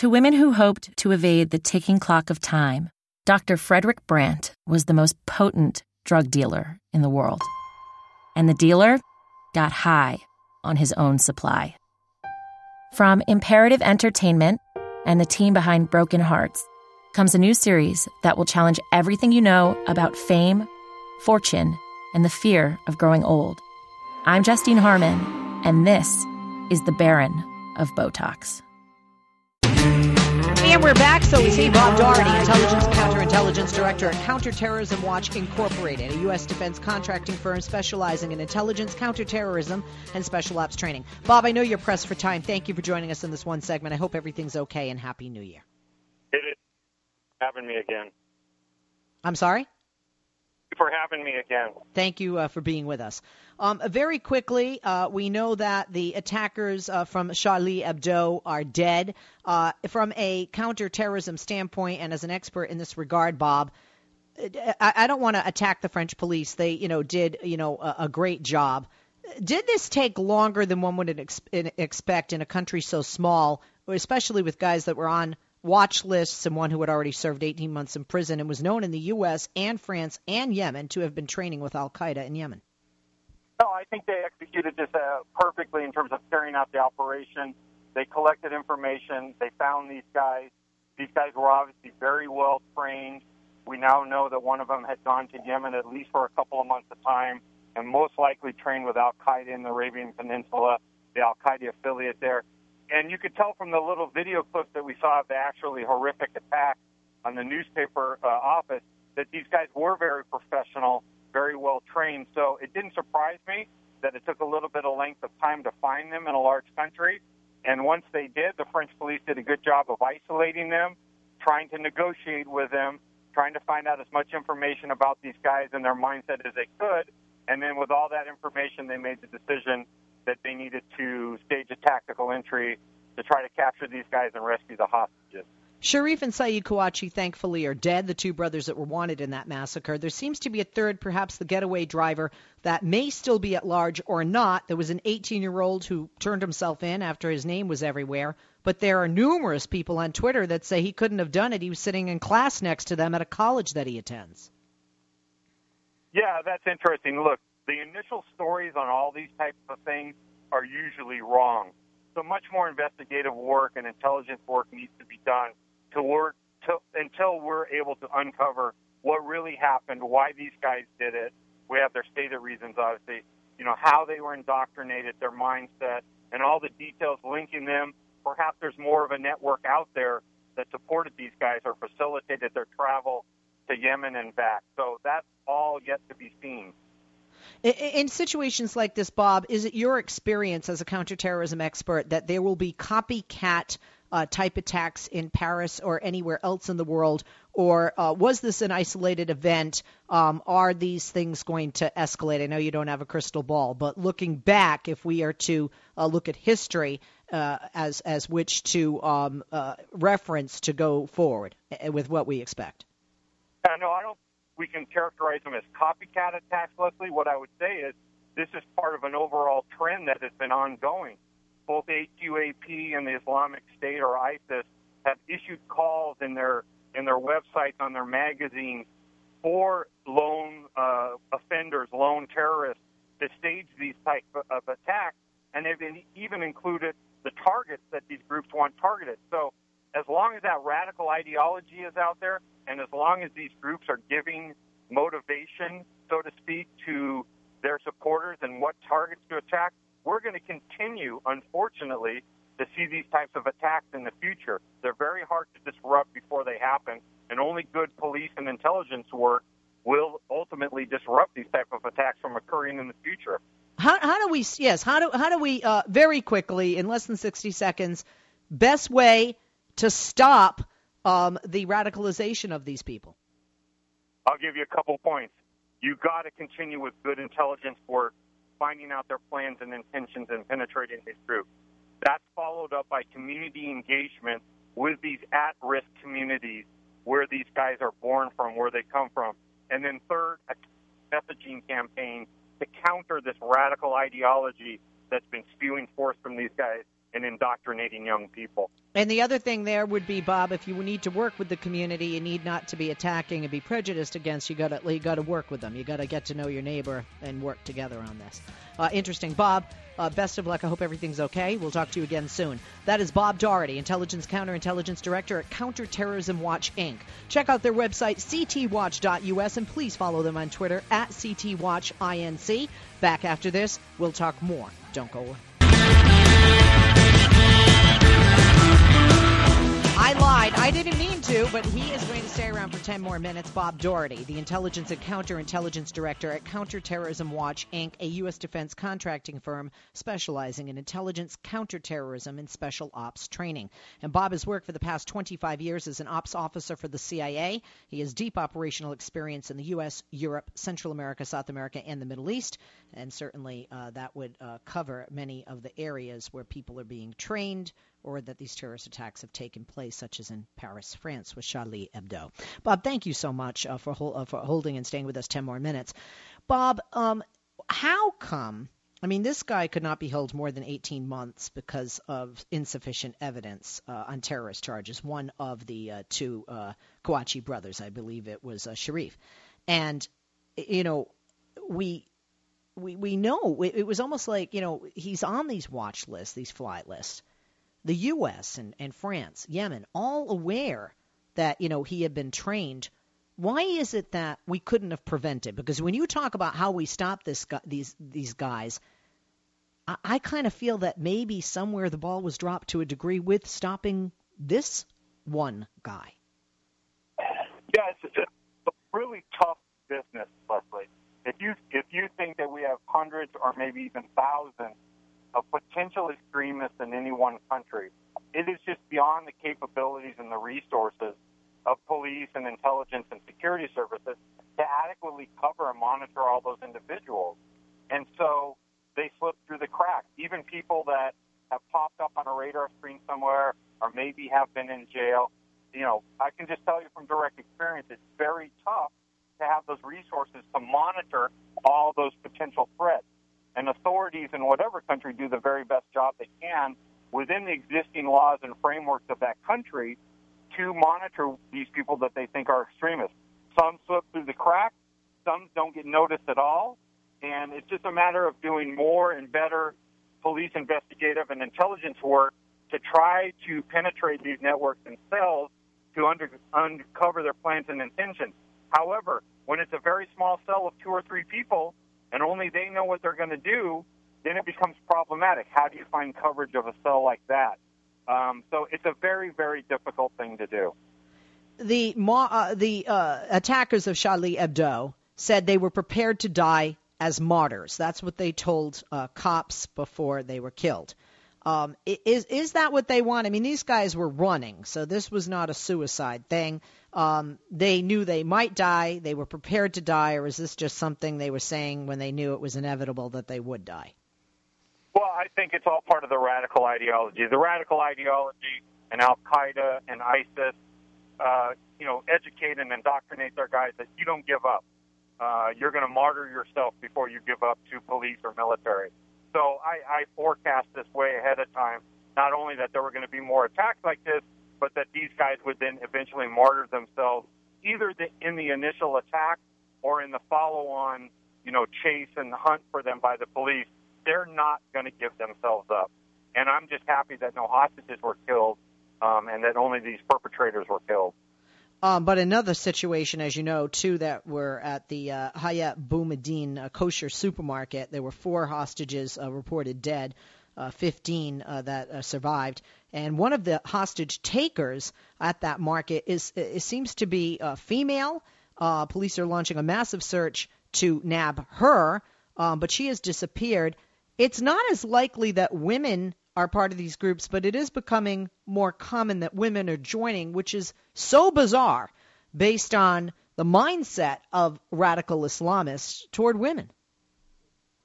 To women who hoped to evade the ticking clock of time, Dr. Frederick Brandt was the most potent drug dealer in the world. And the dealer got high on his own supply. From Imperative Entertainment and the team behind Broken Hearts comes a new series that will challenge everything you know about fame, fortune, and the fear of growing old. I'm Justine Harmon, and this is The Baron of Botox. And we're back. So we see Bob Dougherty, Intelligence Counterintelligence Director at Counterterrorism Watch Incorporated, a U.S. defense contracting firm specializing in intelligence, counterterrorism, and special ops training. Bob, I know you're pressed for time. Thank you for joining us in this one segment. I hope everything's okay and Happy New Year. It is having me again. I'm sorry? For having me again. Thank you uh, for being with us. Um, very quickly, uh, we know that the attackers uh, from Charlie Hebdo are dead. Uh, from a counterterrorism standpoint, and as an expert in this regard, Bob, I, I don't want to attack the French police. They, you know, did you know a, a great job. Did this take longer than one would ex- expect in a country so small, especially with guys that were on watch lists and one who had already served 18 months in prison and was known in the U.S. and France and Yemen to have been training with Al Qaeda in Yemen? No, I think they executed this uh, perfectly in terms of carrying out the operation. They collected information. They found these guys. These guys were obviously very well trained. We now know that one of them had gone to Yemen at least for a couple of months of time and most likely trained with Al Qaeda in the Arabian Peninsula, the Al Qaeda affiliate there. And you could tell from the little video clips that we saw of the actually horrific attack on the newspaper uh, office that these guys were very professional very well trained. So it didn't surprise me that it took a little bit of length of time to find them in a large country. And once they did, the French police did a good job of isolating them, trying to negotiate with them, trying to find out as much information about these guys and their mindset as they could. And then with all that information, they made the decision that they needed to stage a tactical entry to try to capture these guys and rescue the hostages. Sharif and Saeed Kouachi thankfully are dead, the two brothers that were wanted in that massacre. There seems to be a third, perhaps the getaway driver, that may still be at large or not. There was an 18 year old who turned himself in after his name was everywhere. But there are numerous people on Twitter that say he couldn't have done it. He was sitting in class next to them at a college that he attends. Yeah, that's interesting. Look, the initial stories on all these types of things are usually wrong. So much more investigative work and intelligence work needs to be done to work to, until we're able to uncover what really happened, why these guys did it. We have their stated reasons, obviously, you know, how they were indoctrinated, their mindset, and all the details linking them. Perhaps there's more of a network out there that supported these guys or facilitated their travel to Yemen and back. So that's all yet to be seen. In situations like this, Bob, is it your experience as a counterterrorism expert that there will be copycat uh, type attacks in Paris or anywhere else in the world? Or uh, was this an isolated event? Um, are these things going to escalate? I know you don't have a crystal ball, but looking back, if we are to uh, look at history uh, as as which to um, uh, reference to go forward uh, with what we expect. No, I don't. We can characterize them as copycat attacks, Leslie. What I would say is this is part of an overall trend that has been ongoing both AQAP and the Islamic State or ISIS have issued calls in their in their websites on their magazines for lone uh, offenders, lone terrorists, to stage these type of attacks, and they've even included the targets that these groups want targeted. So, as long as that radical ideology is out there, and as long as these groups are giving motivation, so to speak, to their supporters and what targets to attack, we're going to continue, unfortunately, to see these types of attacks in the future. They're very hard to disrupt before they happen, and only good police and intelligence work will ultimately disrupt these type of attacks from occurring in the future. How, how do we yes how do how do we uh, very quickly in less than 60 seconds best way to stop um, the radicalization of these people? I'll give you a couple points. You got to continue with good intelligence work finding out their plans and intentions and penetrating these groups. That's followed up by community engagement with these at risk communities where these guys are born from, where they come from. And then, third, a messaging campaign to counter this radical ideology that's been spewing forth from these guys and indoctrinating young people. And the other thing there would be, Bob, if you need to work with the community, you need not to be attacking and be prejudiced against. You got to you got to work with them. You got to get to know your neighbor and work together on this. Uh, interesting, Bob. Uh, best of luck. I hope everything's okay. We'll talk to you again soon. That is Bob Dougherty, Intelligence Counterintelligence Director at Counterterrorism Watch Inc. Check out their website, ctwatch.us, and please follow them on Twitter at ctwatchinc. Back after this, we'll talk more. Don't go away. I lied. I didn't mean to, but he is going to stay around for 10 more minutes. Bob Dougherty, the Intelligence and Counterintelligence Director at Counterterrorism Watch, Inc., a U.S. defense contracting firm specializing in intelligence, counterterrorism, and special ops training. And Bob has worked for the past 25 years as an ops officer for the CIA. He has deep operational experience in the U.S., Europe, Central America, South America, and the Middle East. And certainly uh, that would uh, cover many of the areas where people are being trained or that these terrorist attacks have taken place, such as in Paris, France, with Charlie Hebdo. Bob, thank you so much uh, for, uh, for holding and staying with us 10 more minutes. Bob, um, how come? I mean, this guy could not be held more than 18 months because of insufficient evidence uh, on terrorist charges. One of the uh, two uh, Kouachi brothers, I believe it was uh, Sharif, and you know, we we we know it was almost like you know he's on these watch lists, these flight lists, the U.S. and, and France, Yemen, all aware that you know he had been trained. Why is it that we couldn't have prevented? Because when you talk about how we stop this these these guys, I, I kind of feel that maybe somewhere the ball was dropped to a degree with stopping this one guy. Yeah, it's a really tough business, Leslie. If you if you think that we have hundreds or maybe even thousands of potential extremists in any one country. It is just beyond the capabilities and the resources of police and intelligence and security services to adequately cover and monitor all those individuals. And so they slip through the cracks. Even people that have popped up on a radar screen somewhere or maybe have been in jail, you know, I can just tell you from direct experience, it's very tough to have those resources to monitor all those potential threats and authorities in whatever country do the very best job they can within the existing laws and frameworks of that country to monitor these people that they think are extremists. Some slip through the cracks, some don't get noticed at all, and it's just a matter of doing more and better police investigative and intelligence work to try to penetrate these networks themselves to under, uncover their plans and intentions. However, when it's a very small cell of two or three people, and only they know what they're going to do, then it becomes problematic. How do you find coverage of a cell like that? Um, so it's a very, very difficult thing to do. The uh, the uh, attackers of Charlie Hebdo said they were prepared to die as martyrs. That's what they told uh, cops before they were killed. Um, is is that what they want? I mean, these guys were running, so this was not a suicide thing. Um, they knew they might die. They were prepared to die, or is this just something they were saying when they knew it was inevitable that they would die? Well, I think it's all part of the radical ideology. The radical ideology and Al Qaeda and ISIS, uh, you know, educate and indoctrinate their guys that you don't give up. Uh, you're going to martyr yourself before you give up to police or military. So I, I forecast this way ahead of time, not only that there were going to be more attacks like this, but that these guys would then eventually martyr themselves either the, in the initial attack or in the follow-on, you know, chase and hunt for them by the police. They're not going to give themselves up. And I'm just happy that no hostages were killed um, and that only these perpetrators were killed. Um, but another situation, as you know, too, that were at the uh, Hayat Boumeddiene uh, kosher supermarket. There were four hostages uh, reported dead, uh, 15 uh, that uh, survived. And one of the hostage takers at that market is it seems to be female. Police are launching a massive search to nab her, um, but she has disappeared. It's not as likely that women are part of these groups, but it is becoming more common that women are joining, which is so bizarre based on the mindset of radical Islamists toward women.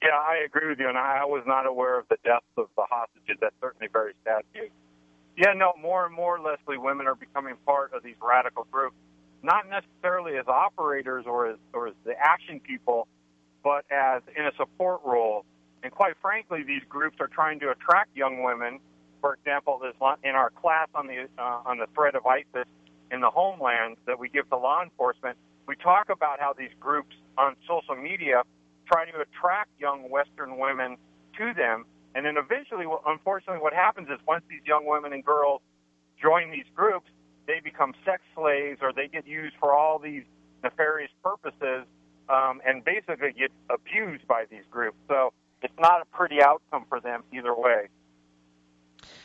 Yeah, I agree with you, and I was not aware of the deaths of the hostages. That's certainly very sad. Yeah, no, more and more, Leslie, women are becoming part of these radical groups, not necessarily as operators or as or as the action people, but as in a support role and quite frankly, these groups are trying to attract young women For example, this in our class on the uh, on the threat of ISIS in the homeland that we give to law enforcement, we talk about how these groups on social media try to attract young Western women to them, and then eventually, unfortunately, what happens is once these young women and girls join these groups, they become sex slaves or they get used for all these nefarious purposes um, and basically get abused by these groups. So it's not a pretty outcome for them either way.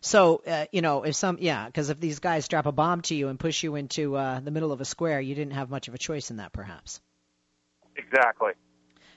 So, uh, you know, if some, yeah, because if these guys drop a bomb to you and push you into uh, the middle of a square, you didn't have much of a choice in that, perhaps. Exactly.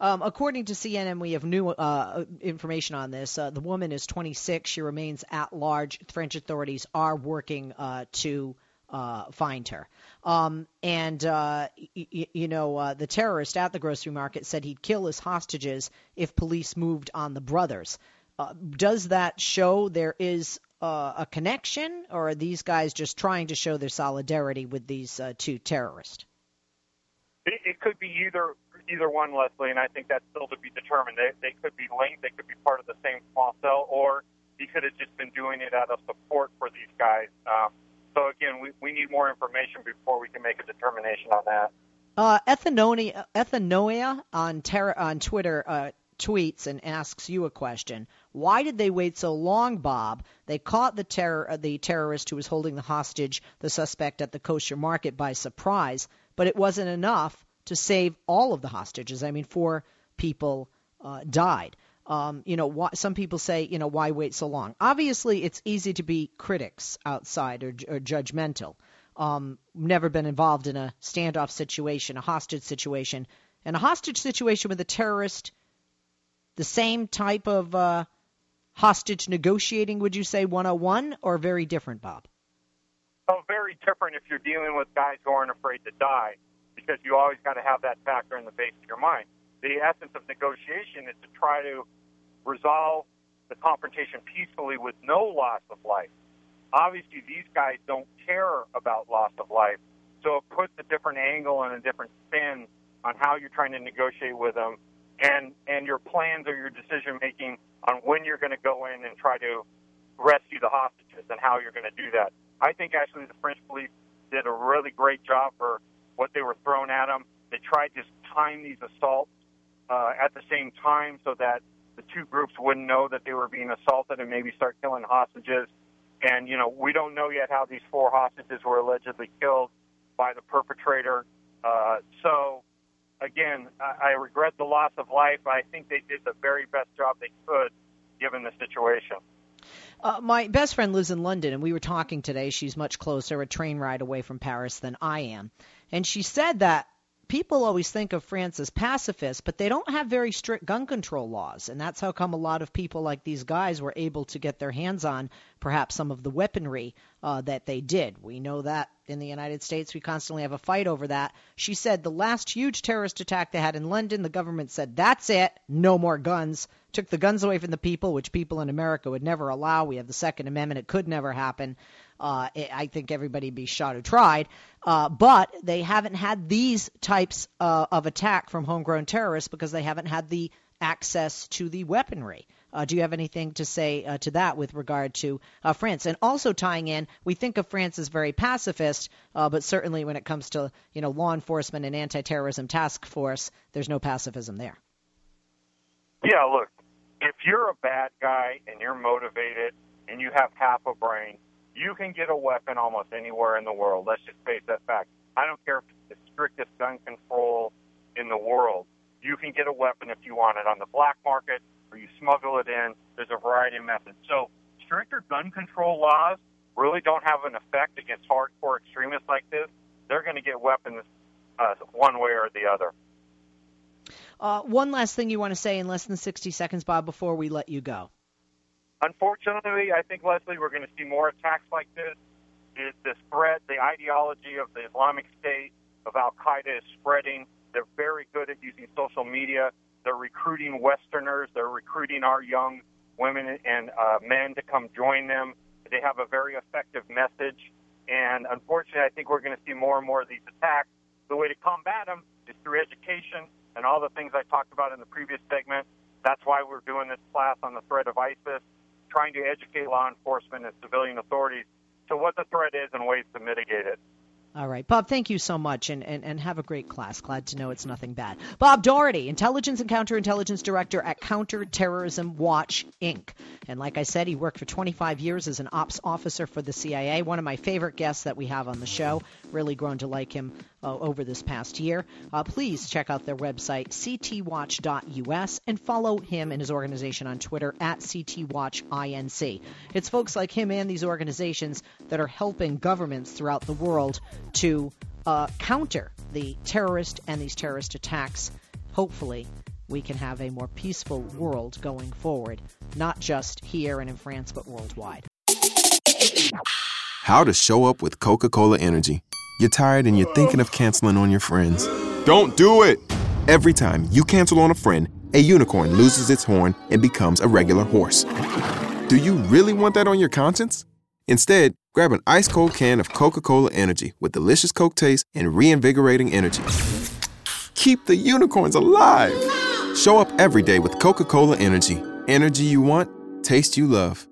Um, according to CNN, we have new uh, information on this. Uh, the woman is 26. She remains at large. French authorities are working uh, to uh, find her. Um, and, uh, y- you know, uh, the terrorist at the grocery market said he'd kill his hostages if police moved on the brothers. Uh, does that show there is uh, a connection, or are these guys just trying to show their solidarity with these uh, two terrorists? It, it could be either either one, Leslie, and I think that's still to be determined. They, they could be linked, they could be part of the same small cell, or he could have just been doing it out of support for these guys. Um, so again, we, we need more information before we can make a determination on that. Uh, Ethanoia, Ethanoia on, ter- on Twitter uh, tweets and asks you a question. Why did they wait so long, Bob? They caught the terror, uh, the terrorist who was holding the hostage, the suspect at the kosher market by surprise, but it wasn't enough to save all of the hostages. I mean, four people uh, died. Um, you know, why, some people say, you know, why wait so long? Obviously, it's easy to be critics outside or, or judgmental. Um, never been involved in a standoff situation, a hostage situation, and a hostage situation with a terrorist. The same type of uh, hostage negotiating, would you say, 101, or very different, Bob? Oh, very different if you're dealing with guys who aren't afraid to die, because you always got to have that factor in the base of your mind. The essence of negotiation is to try to resolve the confrontation peacefully with no loss of life. Obviously, these guys don't care about loss of life, so it puts a different angle and a different spin on how you're trying to negotiate with them, and and your plans or your decision making on when you're going to go in and try to rescue the hostages and how you're going to do that. I think actually the French police did a really great job for what they were thrown at them. They tried to time these assaults uh, at the same time so that the two groups wouldn't know that they were being assaulted and maybe start killing hostages. And, you know, we don't know yet how these four hostages were allegedly killed by the perpetrator. Uh, so, again, I, I regret the loss of life. I think they did the very best job they could given the situation. Uh, my best friend lives in London, and we were talking today. She's much closer, a train ride away from Paris than I am. And she said that people always think of France as pacifist, but they don't have very strict gun control laws. And that's how come a lot of people like these guys were able to get their hands on perhaps some of the weaponry uh, that they did. We know that in the United States, we constantly have a fight over that. She said the last huge terrorist attack they had in London, the government said, that's it, no more guns. Took the guns away from the people, which people in America would never allow. We have the Second Amendment, it could never happen. Uh, I think everybody be shot who tried. Uh, but they haven't had these types uh, of attack from homegrown terrorists because they haven't had the access to the weaponry. Uh, do you have anything to say uh, to that with regard to uh, France? And also tying in, we think of France as very pacifist, uh, but certainly when it comes to you know law enforcement and anti-terrorism task force, there's no pacifism there. Yeah, look, if you're a bad guy and you're motivated and you have half a brain, you can get a weapon almost anywhere in the world. Let's just face that fact. I don't care if it's the strictest gun control in the world. You can get a weapon if you want it on the black market or you smuggle it in. There's a variety of methods. So stricter gun control laws really don't have an effect against hardcore extremists like this. They're going to get weapons uh, one way or the other. Uh, one last thing you want to say in less than 60 seconds, Bob, before we let you go. Unfortunately, I think, Leslie, we're going to see more attacks like this. The, the spread, the ideology of the Islamic State, of Al Qaeda is spreading. They're very good at using social media. They're recruiting Westerners. They're recruiting our young women and uh, men to come join them. They have a very effective message. And unfortunately, I think we're going to see more and more of these attacks. The way to combat them is through education and all the things I talked about in the previous segment. That's why we're doing this class on the threat of ISIS trying to educate law enforcement and civilian authorities to what the threat is and ways to mitigate it. All right. Bob, thank you so much and, and, and have a great class. Glad to know it's nothing bad. Bob Dougherty, Intelligence and Counterintelligence Director at Counterterrorism Watch, Inc. And like I said, he worked for 25 years as an ops officer for the CIA. One of my favorite guests that we have on the show. Really grown to like him uh, over this past year. Uh, please check out their website, ctwatch.us, and follow him and his organization on Twitter at ctwatchinc. It's folks like him and these organizations that are helping governments throughout the world to uh, counter the terrorist and these terrorist attacks. Hopefully, we can have a more peaceful world going forward, not just here and in France, but worldwide. How to show up with Coca Cola Energy. You're tired and you're thinking of canceling on your friends. Don't do it! Every time you cancel on a friend, a unicorn loses its horn and becomes a regular horse. Do you really want that on your conscience? Instead, grab an ice cold can of Coca Cola Energy with delicious Coke taste and reinvigorating energy. Keep the unicorns alive! Show up every day with Coca Cola Energy. Energy you want, taste you love.